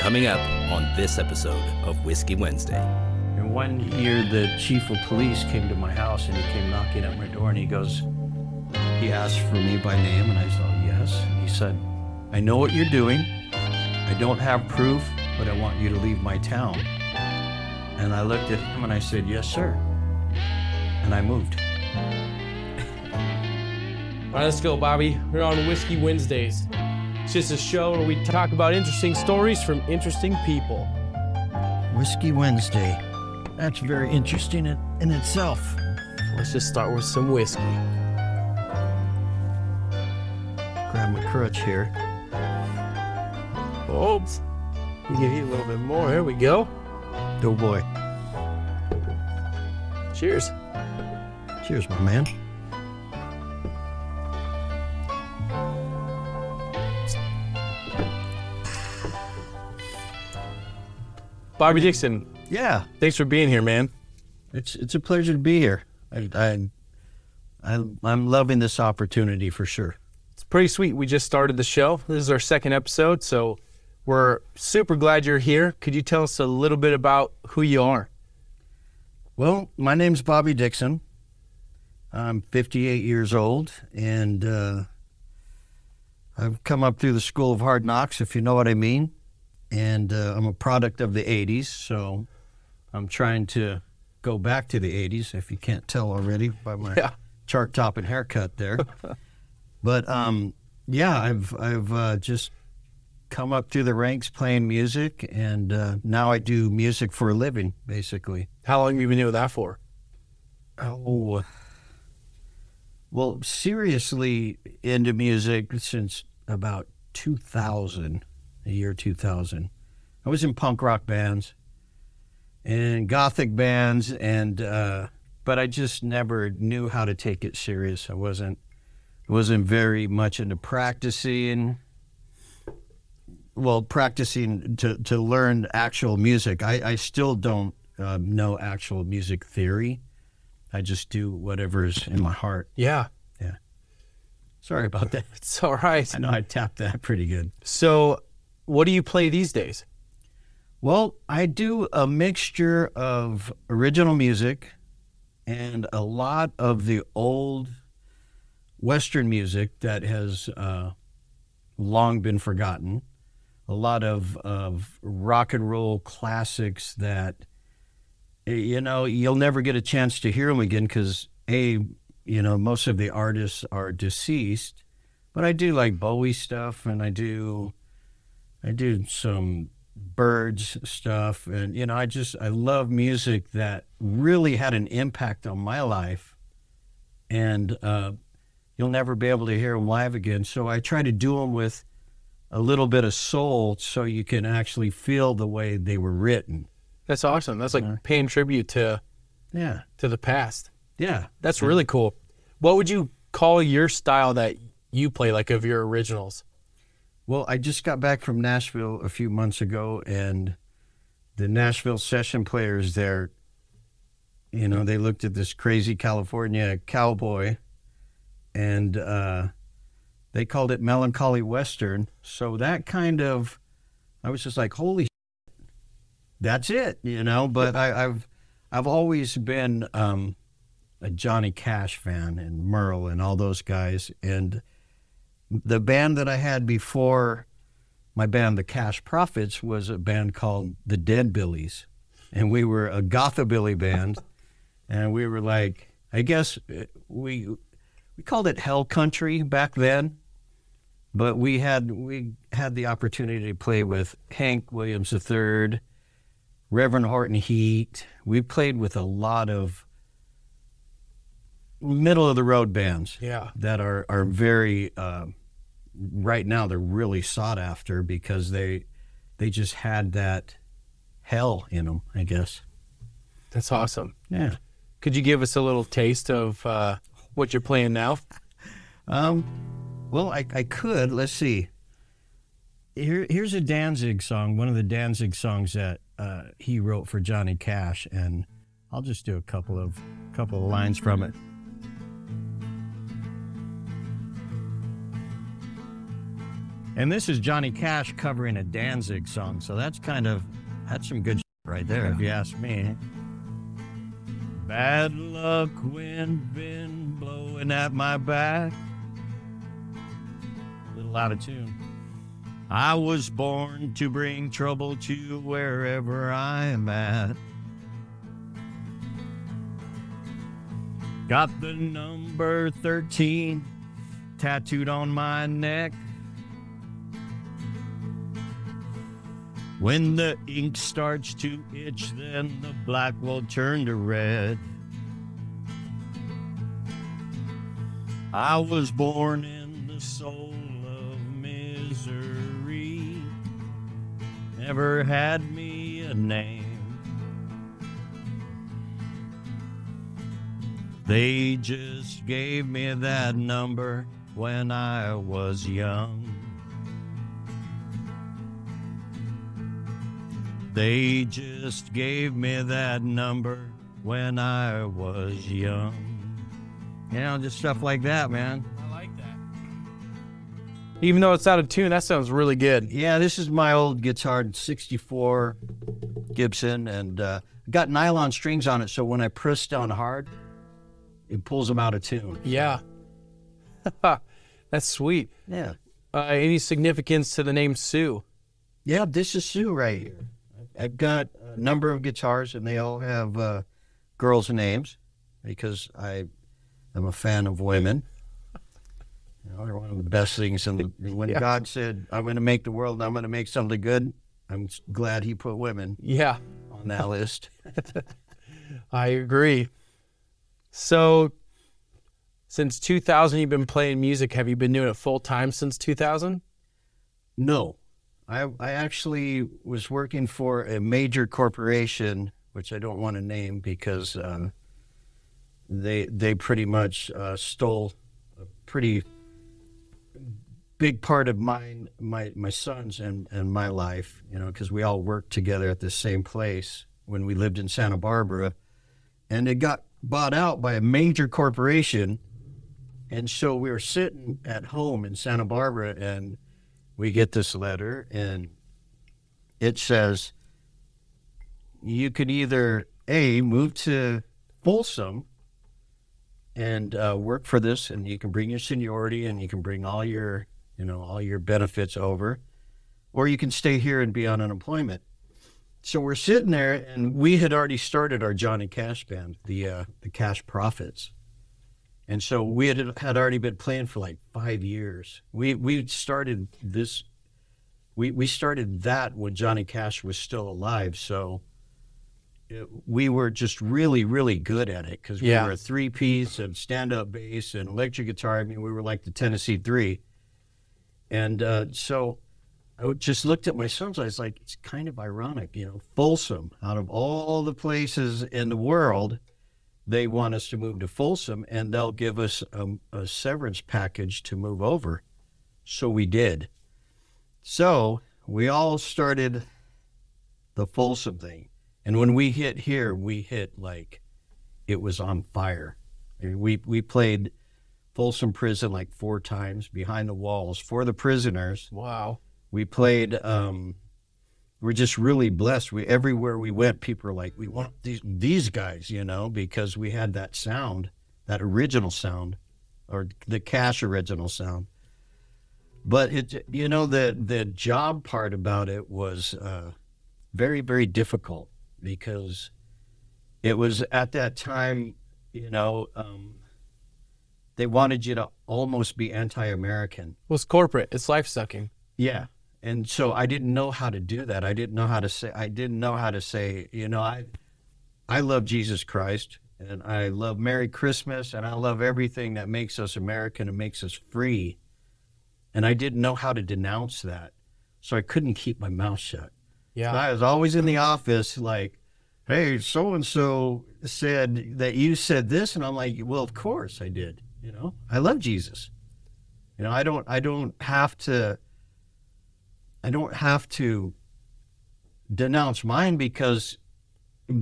Coming up on this episode of Whiskey Wednesday. And one year, the chief of police came to my house and he came knocking at my door and he goes, he asked for me by name and I said, yes. And he said, I know what you're doing. I don't have proof, but I want you to leave my town. And I looked at him and I said, yes, sir. And I moved. All right, let's go, Bobby. We're on Whiskey Wednesdays. It's just a show where we talk about interesting stories from interesting people. Whiskey Wednesday. That's very interesting in, in itself. Let's just start with some whiskey. Grab my crutch here. Oops. We give you a little bit more. Here we go. Oh boy. Cheers. Cheers, my man. Bobby Dickson, Yeah, thanks for being here, man. it's it's a pleasure to be here. I, I, I I'm loving this opportunity for sure. It's pretty sweet. We just started the show. This is our second episode, so we're super glad you're here. Could you tell us a little bit about who you are? Well, my name's Bobby Dickson. I'm 58 years old, and uh, I've come up through the School of Hard Knocks, if you know what I mean. And uh, I'm a product of the 80s, so I'm trying to go back to the 80s, if you can't tell already by my Yeah. chart top and haircut there. but um, yeah, I've I've uh, just come up through the ranks playing music, and uh, now I do music for a living, basically. How long have you been doing that for? Oh, well, seriously into music since about 2000, the year 2000. I was in punk rock bands and gothic bands, and uh, but I just never knew how to take it serious. I wasn't wasn't very much into practicing. Well, practicing to, to learn actual music. I, I still don't uh, know actual music theory. I just do whatever's in my heart. Yeah, Yeah. Sorry about that. it's all right. I know I tapped that pretty good. So, what do you play these days? Well, I do a mixture of original music and a lot of the old Western music that has uh, long been forgotten. A lot of, of rock and roll classics that, you know, you'll never get a chance to hear them again because, A, you know, most of the artists are deceased. But I do like Bowie stuff and I do I do some Byrds stuff and you know I just I love music that really had an impact on my life and uh, you'll never be able to hear them live again so I try to do them with a little bit of soul so you can actually feel the way they were written That's awesome. That's like Yeah. paying tribute to yeah to the past. yeah That's really cool. What would you call your style that you play, like of your originals? Well, I just got back from Nashville a few months ago, and the Nashville session players there, you know, they looked at this crazy California cowboy, and uh, they called it melancholy western. So that kind of, I was just like, holy, shit, that's it, you know. But I, I've, I've always been um, a Johnny Cash fan and Merle and all those guys, and the band that I had before my band, the Cash Profits, was a band called the Dead Billies, and we were a gothabilly band, and we were like, I guess uh, we we called it Hell Country back then, but we had we had the opportunity to play with Hank Williams III, Reverend Horton Heat. We played with a lot of middle of the road bands Yeah. that are are very uh, right now they're really sought after because they they just had that hell in them i guess. That's awesome. yeah. Could you give us a little taste of uh, what you're playing now? um well i, I could. Let's see. Here, here's a danzig song one of the danzig songs that uh, he wrote for johnny cash and i'll just do a couple of couple of lines from it And this is Johnny Cash covering a Danzig song, so that's kind of that's some good right there, if you ask me. Bad luck wind been blowing at my back. A little out of tune. I was born to bring trouble to wherever I am at. Got the number 13 tattooed on my neck. When the ink starts to itch, then the black will turn to red. I was born in the soul of misery. Never had me a name. They just gave me that number when I was young. They just gave me that number when I was young. You know, just stuff like that, man. I like that. Even though it's out of tune, that sounds really good. Yeah, this is my old guitar, 64 Gibson, and uh, got nylon strings on it, so when I press down hard, it pulls them out of tune. Yeah. That's sweet. Yeah. Uh, any significance to the name Sue? Yeah, this is Sue right here. I've got a number of guitars, and they all have uh, girls' names because I am a fan of women. You know, they're one of the best things. In the, when Yeah. God said, "I'm going to make the world, and I'm going to make something good," I'm glad He put women Yeah, on that list. I agree. So, since 2000, you've been playing music. Have you been doing it full time since 2000? No, I I actually was working for a major corporation, which I don't want to name because um, they they pretty much uh, stole a pretty big part of mine, my my son's and and my life. You know, because we all worked together at the same place when we lived in Santa Barbara, and it got bought out by a major corporation. And so we were sitting at home in Santa Barbara, and we get this letter and it says you could either a move to Folsom and uh, work for this, and you can bring your seniority and you can bring all your you know all your benefits over, or you can stay here and be on unemployment. So we're sitting there, and we had already started our Johnny Cash band, the uh, the Cash Prophets. And so we had had already been playing for like five years. We we started this. We we started that when Johnny Cash was still alive. So it, we were just really really good at it because Yeah. we were a three piece and stand up bass and electric guitar. I mean, we were like the Tennessee Three. And uh, so I just looked at my sons. I was like, it's kind of ironic, you know, Folsom out of all the places in the world they want us to move to Folsom and they'll give us a, a severance package to move over. So we did. So we all started the Folsom thing. And when we hit here, we hit like it was on fire. We, we played Folsom Prison like four times behind the walls for the prisoners Wow. we played um we're just really blessed we everywhere we went people were like we want these these guys you know because we had that sound that original sound or the cash original sound but it you know the the job part about it was uh very very difficult because it was at that time you know um they wanted you to almost be anti-american Well, it's corporate. It's life sucking. yeah. And so I didn't know how to do that. I didn't know how to say I didn't know how to say, you know, I I love Jesus Christ and I love Merry Christmas and I love everything that makes us American and makes us free. And I didn't know how to denounce that. So I couldn't keep my mouth shut. Yeah. I was always in the office like, hey, so and so said that you said this and I'm like, well, of course I did. You know, I love Jesus. You know, I don't I don't have to I don't have to denounce mine because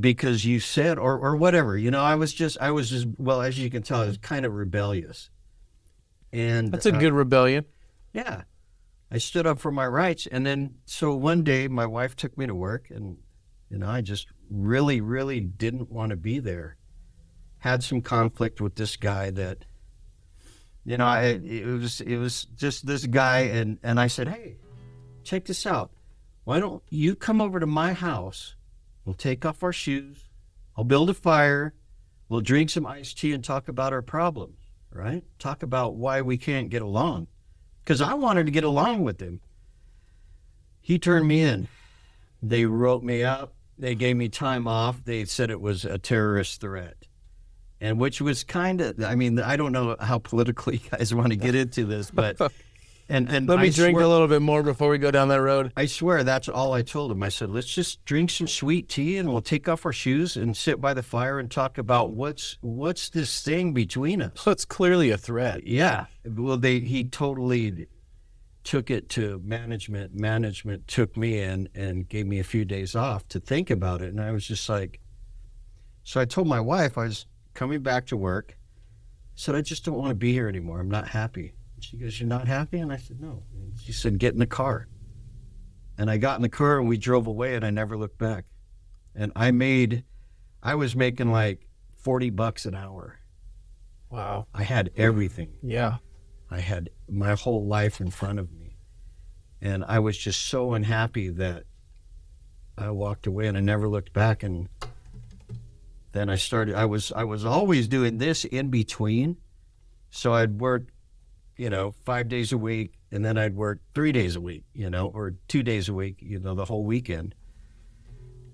because you said or or whatever. You know, I was just I was just well, as you can tell, I was kind of rebellious. And That's a uh, good rebellion. yeah. I stood up for my rights. And then, so one day my wife took me to work and, you know, I just really, really didn't want to be there. Had some conflict with this guy that, you know, I, it was, it was just this guy. And, and I said, Hey, check this out. Why don't you come over to my house? We'll take off our shoes. I'll build a fire. We'll drink some iced tea and talk about our problems, right? Talk about why we can't get along because I wanted to get along with him. He turned me in. They wrote me up. They gave me time off. They said it was a terrorist threat. And which was kind of, I mean, I don't know how politically you guys want to get into this, but. And, and Let me I drink swear- a little bit more before we go down that road. I swear that's all I told him. I said, let's just drink some sweet tea and we'll take off our shoes and sit by the fire and talk about what's what's this thing between us. So it's clearly a threat. Yeah. Well, they he totally took it to management. Management took me in and gave me a few days off to think about it, and I was just like, so I told my wife I was coming back to work. Said I just don't want to be here anymore. I'm not happy. She goes, "You're not happy?" And I said, "No." And she said, "Get in the car." And I got in the car and we drove away, and I never looked back. And I made, I was making like forty bucks an hour. Wow. I had everything. Yeah. I had my whole life in front of me. And I was just so unhappy that I walked away and I never looked back and then I started I was I was always doing this in between. So I'd work, you know, 5 days a week and then I'd work 3 days a week, you know, or 2 days a week, you know, the whole weekend.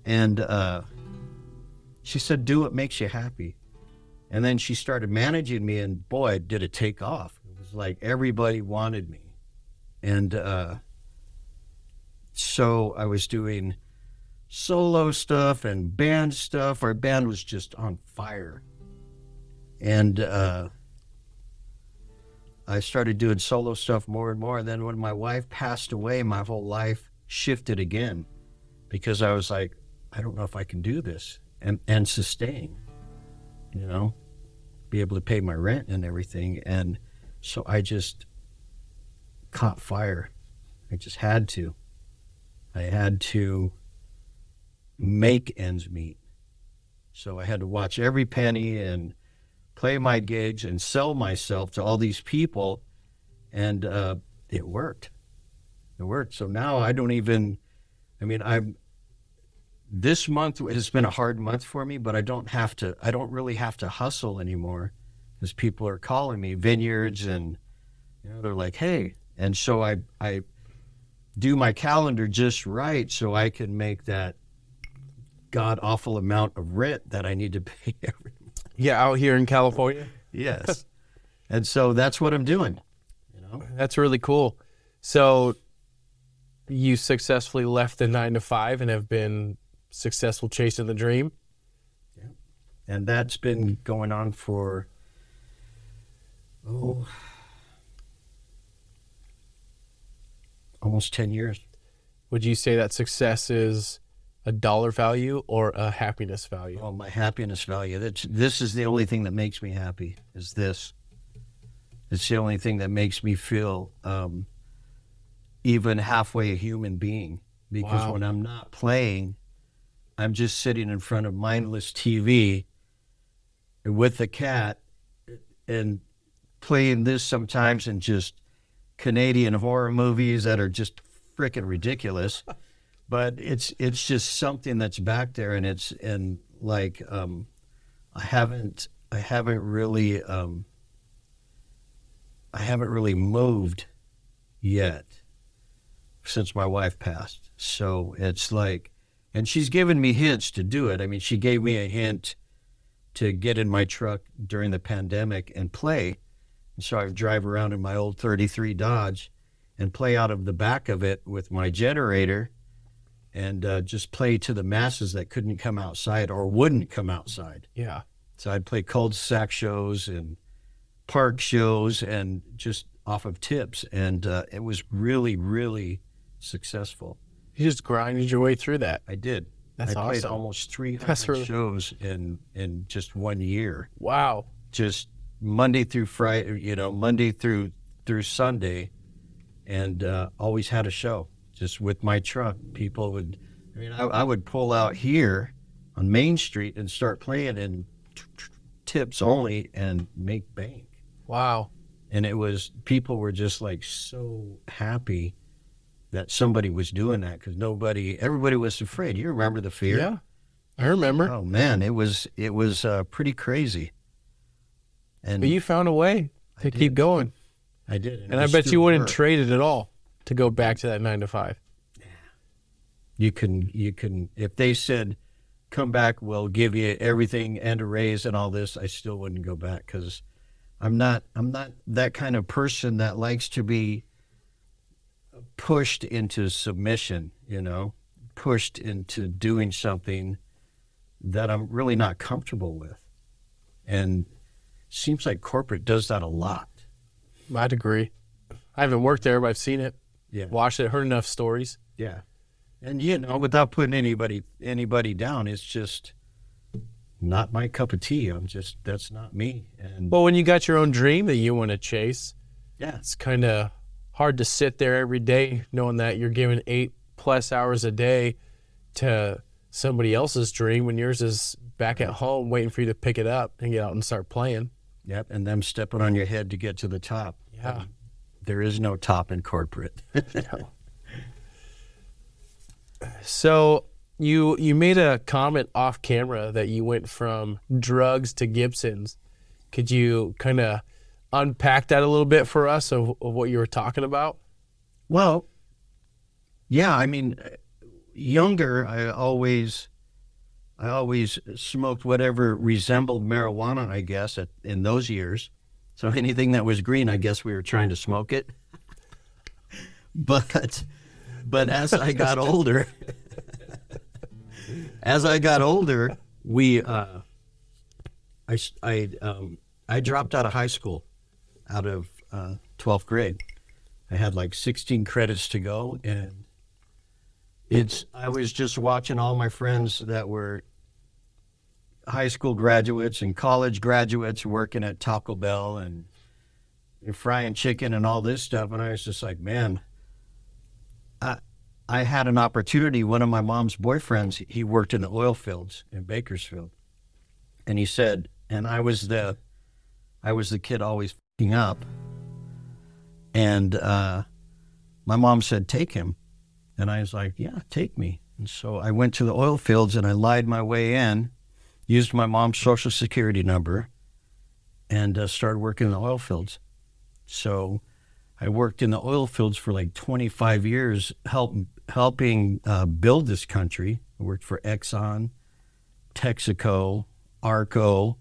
And uh she said do what makes you happy. And then she started managing me, and boy, did it take off. It was like everybody wanted me. And uh, so I was doing solo stuff and band stuff. Our band was just on fire. And uh, I started doing solo stuff more and more. And then when my wife passed away, my whole life shifted again because I was like, I don't know if I can do this and, and sustain you know, be able to pay my rent and everything. And so I just caught fire. I just had to. I had to make ends meet. So I had to watch every penny and play my gigs and sell myself to all these people. And uh, it worked. It worked. So now I don't even, I mean, I'm, this month has been a hard month for me, but I don't have to. I don't really have to hustle anymore, because people are calling me vineyards, and you know they're like, "Hey," and so I I do my calendar just right so I can make that god awful amount of rent that I need to pay every. Yeah, out here in California. Yes, and so that's what I'm doing. You know, That's really cool. So you successfully left the nine to five and have been successful chasing the dream. Yeah. And that's been going on for oh almost ten years. Would you say that success is a dollar value or a happiness value? Oh, my happiness value. That's this is the only thing that makes me happy. Is this? It's the only thing that makes me feel um, even halfway a human being. Because Wow. when I'm not playing, I'm just sitting in front of mindless TV with the cat and playing this sometimes and just Canadian horror movies that are just freaking ridiculous. but it's it's just something that's back there and it's and like um I haven't I haven't really um I haven't really moved yet since my wife passed. So it's like and she's given me hints to do it. I mean, she gave me a hint to get in my truck during the pandemic and play. And so I drive around in my old 33 Dodge and play out of the back of it with my generator and uh, just play to the masses that couldn't come outside or wouldn't come outside. Yeah. So I'd play cul-de-sac shows and park shows and just off of tips. And uh, it was really, really successful. You just grinded your way through that. I did. That's I played almost 300 really- shows in, in just one year. Wow. Just Monday through Friday, you know, Monday through through Sunday, and uh, always had a show just with my truck. People would, I mean, I, I would pull out here on Main Street and start playing in t- t- tips only and make bank. Wow. And it was, people were just like so happy that somebody was doing that because nobody, everybody was afraid. You remember the fear? Yeah. I remember. Oh man, it was, it was uh, pretty crazy. And But you found a way to keep going. I did. And it I bet through you wouldn't work. trade it at all to go back to that nine to five. you can you can if they said come back we'll give you everything and a raise and all this i still wouldn't go back because i'm not i'm not that kind of person that likes to be pushed into submission you know pushed into doing something that i'm really not comfortable with and seems like corporate does that a lot I'd agree. I haven't worked there, but I've seen it, yeah watched it, heard enough stories. Yeah. And you know, without putting anybody anybody down, it's just not my cup of tea. I'm just that's not me. And Well, when you got your own dream that you want to chase, yeah, it's kind of hard to sit there every day knowing that you're giving eight plus hours a day to somebody else's dream when yours is back at home waiting for you to pick it up and get out and start playing. yep, and them stepping on your head to get to the top. Yeah. There is no top in corporate. So you you made a comment off camera that you went from drugs to Gibsons. Could you kind of unpack that a little bit for us of, of what you were talking about? well, yeah, I mean, younger, I always, I always smoked whatever resembled marijuana. I guess at, in those years, so anything that was green, I guess we were trying to smoke it. but, but as I got older, as I got older, we, uh, I, um, I dropped out of high school, out of uh, 12th grade. I had like 16 credits to go, and it's I was just watching all my friends that were high school graduates and college graduates working at Taco Bell and frying chicken and all this stuff, and I was just like, man, I I had an opportunity. One of my mom's boyfriends, he worked in the oil fields in Bakersfield, and he said, and I was the I was the kid always fing up. And uh, my mom said, Take him. And I was like, Yeah, take me. And so I went to the oil fields and I lied my way in, used my mom's social security number, and uh, started working in the oil fields. So I worked in the oil fields for like 25 years, help, helping uh, build this country. I worked for Exxon, Texaco, Arco.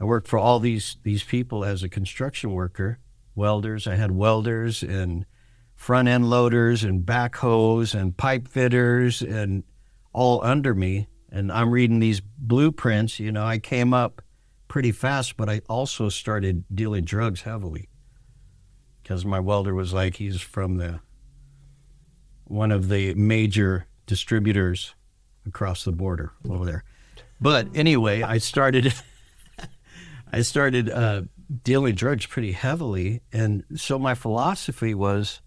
I worked for all these these people as a construction worker, welders. I had welders and front end loaders and backhoes and pipe fitters and all under me. And I'm reading these blueprints. You know, I came up pretty fast, but I also started dealing drugs heavily because my welder was like he's from the one of the major distributors across the border over there. But anyway, I started I started uh, dealing drugs pretty heavily, and so my philosophy was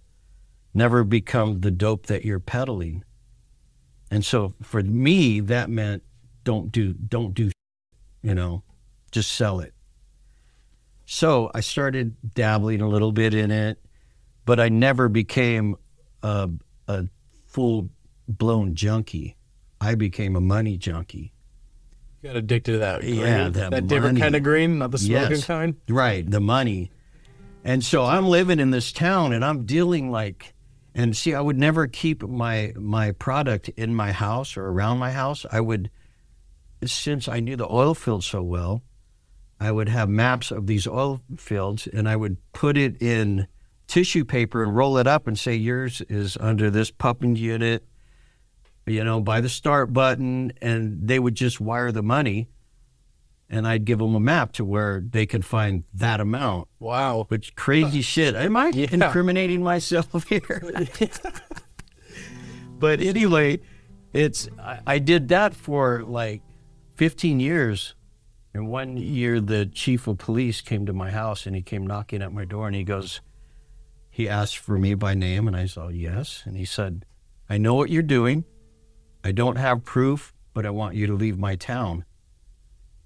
never become the dope that you're peddling. And so for me, that meant don't do don't do, you know, just sell it. So I started dabbling a little bit in it, but I never became a, a full blown junkie. I became a money junkie. You got addicted to that green, Yeah, that different kind of green, not the smoking Yes. kind. Right, the money. And so I'm living in this town and I'm dealing like and see I would never keep my my product in my house or around my house. I would since I knew the oil field so well, I would have maps of these oil fields and I would put it in tissue paper and roll it up and say yours is under this pumping unit, you know, by the start button and they would just wire the money and I'd give them a map to where they could find that amount. Wow. Which crazy shit. Am I Yeah. incriminating myself here? but anyway, it's I, I did that for like 15 years. And one year, the chief of police came to my house and he came knocking at my door and he goes, he asked for me by name, and I said, yes. And he said, I know what you're doing. I don't have proof, but I want you to leave my town.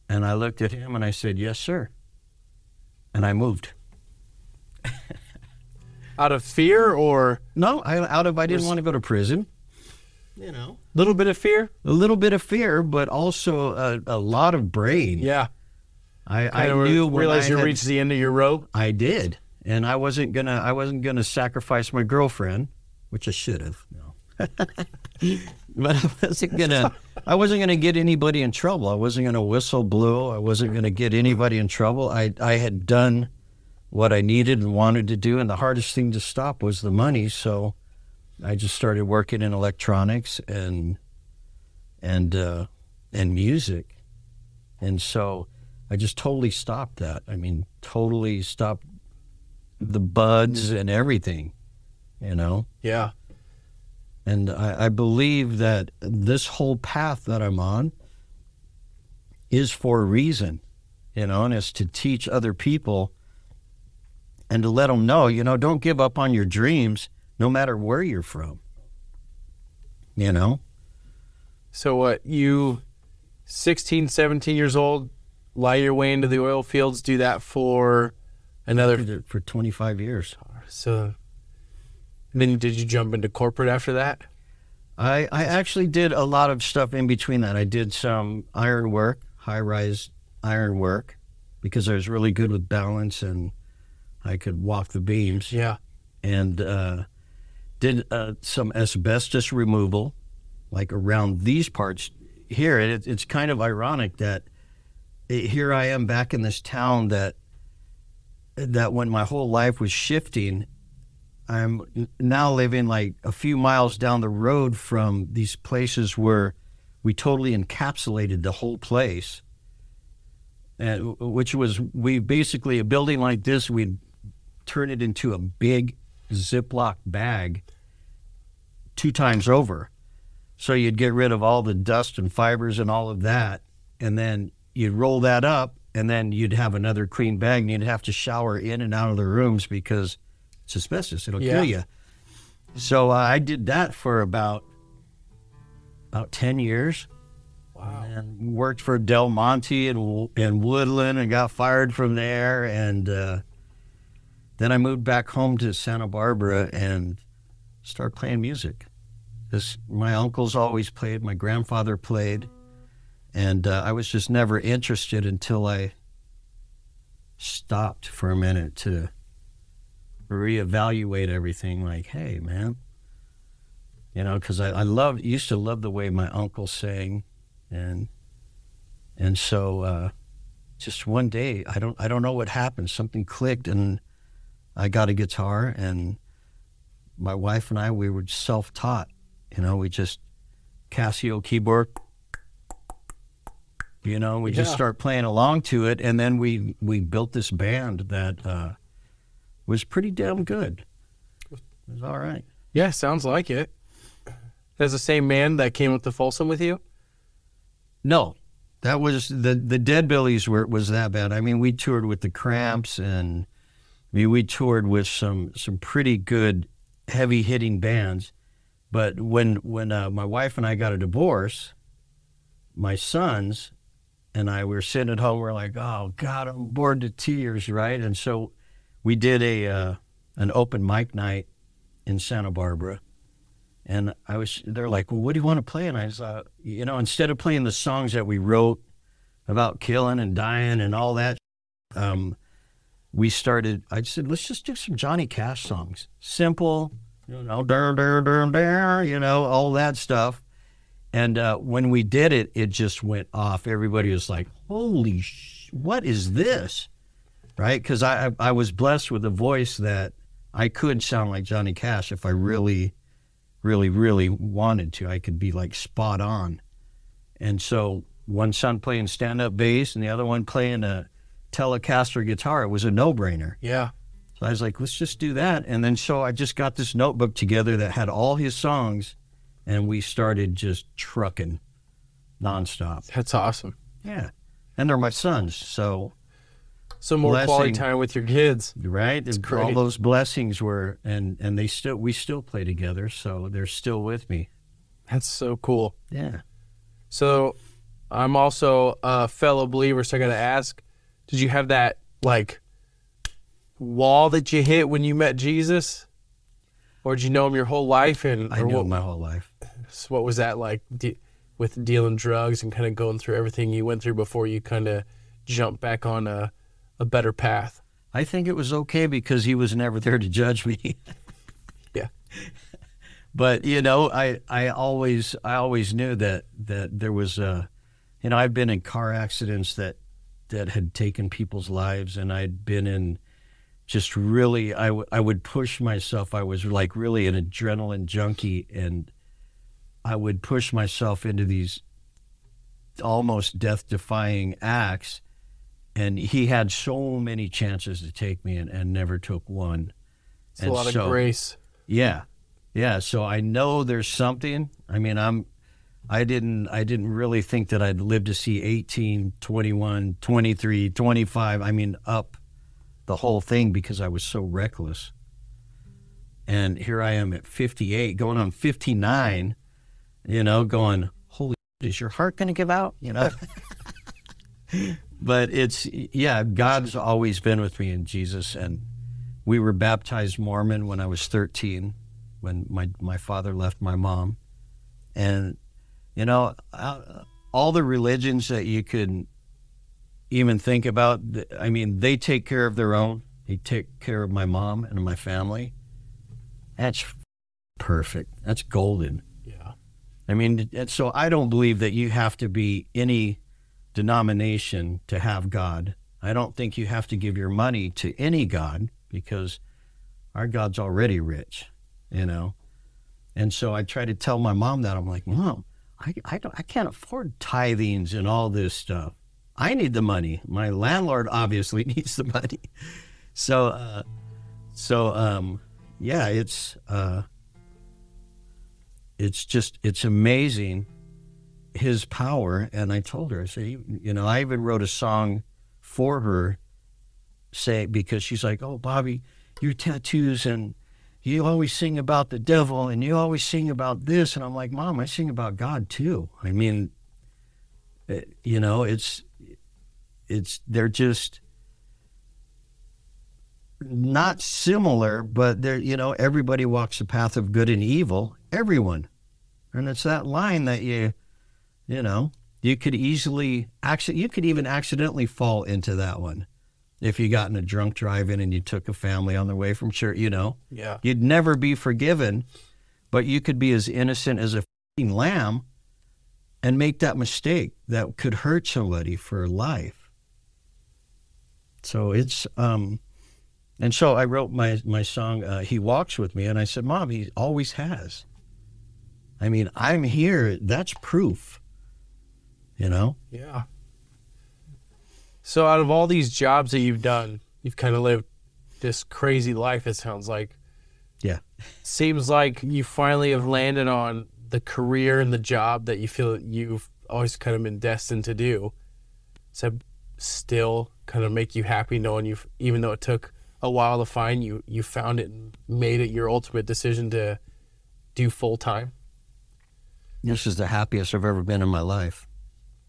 And I looked at him and I said, yes, sir. And I moved. Out of fear or No, I, out of I didn't want to go to prison. You know, a little bit of fear? a little bit of fear, but also a, a lot of brain. Yeah. I, I Kind of knew when I you had- reached the end of your rope. I did, and I wasn't gonna. I wasn't gonna sacrifice my girlfriend, which I should have. No, but I wasn't gonna. I wasn't gonna get anybody in trouble. I wasn't gonna whistle blow. I wasn't gonna get anybody in trouble. I I had done what I needed and wanted to do, and the hardest thing to stop was the money. So I just started working in electronics and and uh, and music, and so I just totally stopped that. I mean, totally stopped the buds and everything, you know. Yeah. And I, I believe that this whole path that I'm on is for a reason, you know, and it's to teach other people and to let them know, you know, don't give up on your dreams no matter where you're from. You know? So what you 16, 17 years old, lie your way into the oil fields, do that for another For, for 25 years. so then did you jump into corporate after that? I, I actually did a lot of stuff in between that. I did some iron work, high rise iron work, because I was really good with balance and I could walk the beams. Yeah. And uh, did uh, some asbestos removal, like around these parts here. It, it's kind of ironic that it, here I am back in this town that that when my whole life was shifting, I'm now living like a few miles down the road from these places where we totally encapsulated the whole place. And which was we basically a building like this, we'd turn it into a big Ziploc bag two times over. So you'd get rid of all the dust and fibers and all of that, and then you'd roll that up, and then you'd have another clean bag, and you'd have to shower in and out of the rooms because it's asbestos; it'll Yeah. kill you. So uh, I did that for about about ten years, Wow. and worked for Del Monte and and Woodland, and got fired from there, and uh, then I moved back home to Santa Barbara and started playing music. This my uncles always played, my grandfather played, and uh, I was just never interested until I stopped for a minute to reevaluate everything. Like, hey, man, you know, because I, I loved used to love the way my uncle sang, and and so uh, just one day I don't I don't know what happened. Something clicked, and I got a guitar, and my wife and I we were self taught. You know, we just Casio keyboard. You know, we just start playing along to it, and then we we built this band that uh, was pretty damn good. It was all right. Yeah, sounds like it. That's the same man that came up to Folsom with you? No, that was the the Dead Billies were was that bad. I mean, we toured with the Cramps, and I mean, we toured with some some pretty good heavy hitting bands. But when when uh, my wife and I got a divorce, my sons and I were sitting at home. We're like, oh God, I'm bored to tears, right? And so we did a uh, an open mic night in Santa Barbara. And I was, they're like, well, what do you want to play? And I uh, you know, instead of playing the songs that we wrote about killing and dying and all that, um, we started, I said, let's just do some Johnny Cash songs. Simple, you know, dur, dur, dur, dur, you know, all that stuff. And uh, when we did it, it just went off. Everybody was like, holy, sh- what is this? Right? Because I, I, was blessed with a voice that I could sound like Johnny Cash if I really, really, really wanted to. I could be like spot on. And so one son playing stand up bass and the other one playing a Telecaster guitar, it was a no brainer. Yeah. So I was like, let's just do that. And then so I just got this notebook together that had all his songs and we started just trucking nonstop. That's awesome. Yeah. And they're my sons. So Some more quality time with your kids. right? Great. All those blessings were, and and they still we still play together, so they're still with me. That's so cool. Yeah. So I'm also a fellow believer, so I got to ask did you have that like wall that you hit when you met Jesus? Or did you know him your whole life? And I knew what, him my whole life. so what was that like de- with dealing drugs and kind of going through everything you went through before you kind of jumped back on a, a better path? I think it was okay because he was never there to judge me. Yeah. but you know, I I always I always knew that that there was a, you know, I've been in car accidents that that had taken people's lives, and I'd been in just really I, w- I would push myself. I was like really an adrenaline junkie, and I would push myself into these almost death defying acts. And he had so many chances to take me and, and never took one. It's a And lot of grace. Yeah. Yeah. So I know there's something. I mean, I'm, I didn't, I didn't really think that I'd live to see 18, 21, 23, 25. I mean, up the whole thing because I was so reckless. And here I am at 58, going on 59, you know, going, holy, shit, is your heart going to give out? You know? but it's, yeah, God's always been with me in Jesus. And, we were baptized Mormon when I was 13, when my, my father left my mom. And, you know, all the religions that you could even think about, I mean, they take care of their own. They take care of my mom and my family. That's perfect. That's golden. Yeah. I mean, so I don't believe that you have to be any denomination to have God. I don't think you have to give your money to any God because our God's already rich, you know. And so I try to tell my mom that I'm like, Mom, I, I, I can't afford tithings and all this stuff. I need the money. My landlord obviously needs the money. So, uh, so um, yeah, it's uh, it's just it's amazing his power. And I told her, I said, you, know, I even wrote a song for her, say because she's like, oh, Bobby, your tattoos and you always sing about the devil and you always sing about this, and I'm like, Mom, I sing about God too. I mean, it, you know, it's it's they're just not similar, but they're you know everybody walks the path of good and evil. Everyone, and it's that line that you, you know, you could easily actually you could even accidentally fall into that one if you got in a drunk drive-in and you took a family on their way from church. You know, Yeah. you'd never be forgiven, but you could be as innocent as a fing lamb and make that mistake that could hurt somebody for life. So it's um and so I wrote my my song uh, he walks with me and I said mom he always has. I mean, I'm here, that's proof. You know? Yeah. So out of all these jobs that you've done, you've kind of lived this crazy life. It sounds like. Yeah. Seems like you finally have landed on the career and the job that you feel you've always kind of been destined to do. Does that still kind of make you happy knowing you, even though it took a while to find you, you found it and made it your ultimate decision to do full time? This is the happiest I've ever been in my life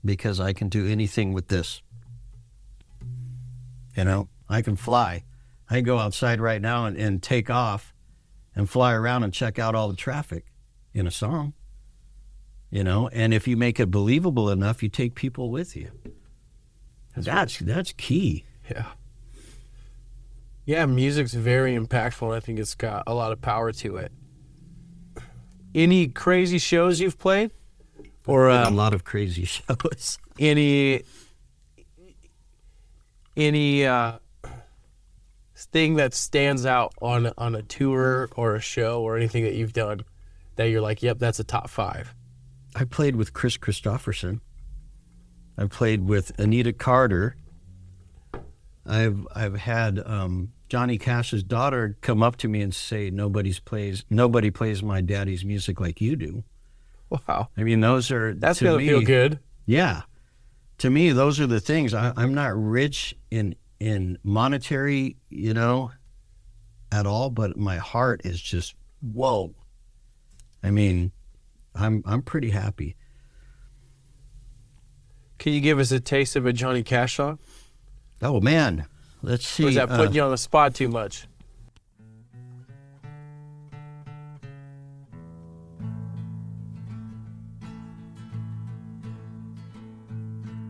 because I can do anything with this. You know, I can fly. I can go outside right now and, and take off and fly around and check out all the traffic in a song. You know, and if you make it believable enough, you take people with you. That's that's key. Yeah. Yeah, music's very impactful, and I think it's got a lot of power to it. Any crazy shows you've played, or a uh, lot of crazy shows. any any uh, thing that stands out on on a tour or a show or anything that you've done that you're like, yep, that's a top five. I played with Kris Kristofferson. I played with Anita Carter. I've I've had um, Johnny Cash's daughter come up to me and say, "Nobody's plays nobody plays my daddy's music like you do." Wow, I mean, those are that's gonna me, feel good. Yeah, to me, those are the things. I, I'm not rich in in monetary, you know, at all, but my heart is just whoa. I mean, I'm I'm pretty happy. Can you give us a taste of a Johnny Cash song? Oh man, let's see. Or is that uh, putting you on the spot too much?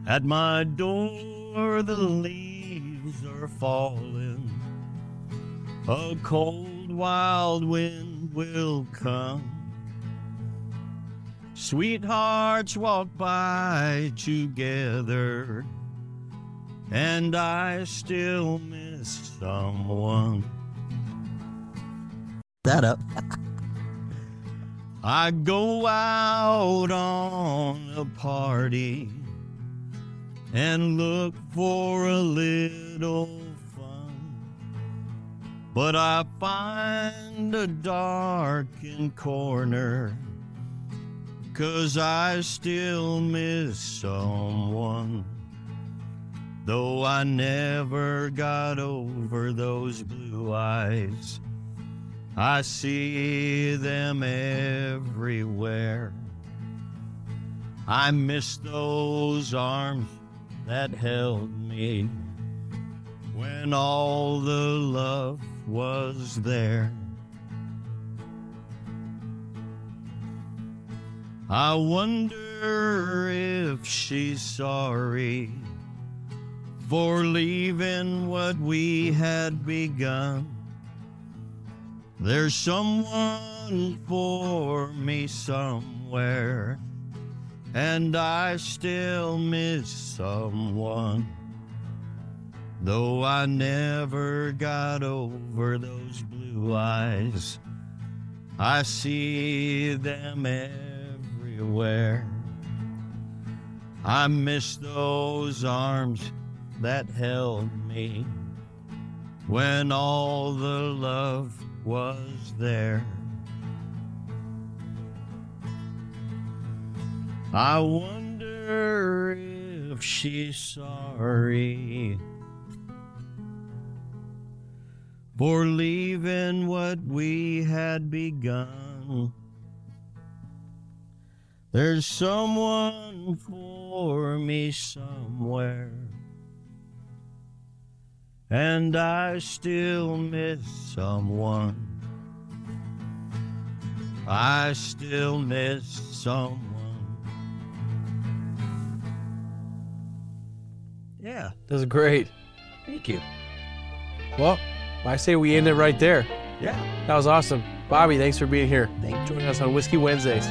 At my door, the leaves are falling. A cold, wild wind will come. Sweethearts walk by together, and I still miss someone. That up. I go out on a party and look for a little fun. But I find a darkened corner, cause I still miss someone. Though I never got over those blue eyes, I see them everywhere. I miss those arms that held me when all the love was there. I wonder if she's sorry for leaving what we had begun. There's someone for me somewhere and I still miss someone. Though I never got over those blue eyes, I see them everywhere. I miss those arms that held me when all the love was there. I wonder if she's sorry for leaving what we had begun. There's someone for me somewhere, and I still miss someone. I still miss someone. Yeah, That was great. thank you. Well, I say we end it right there. Yeah. That was awesome. Bobby, thanks for being here. Thank you. Joining us on Whiskey Wednesdays.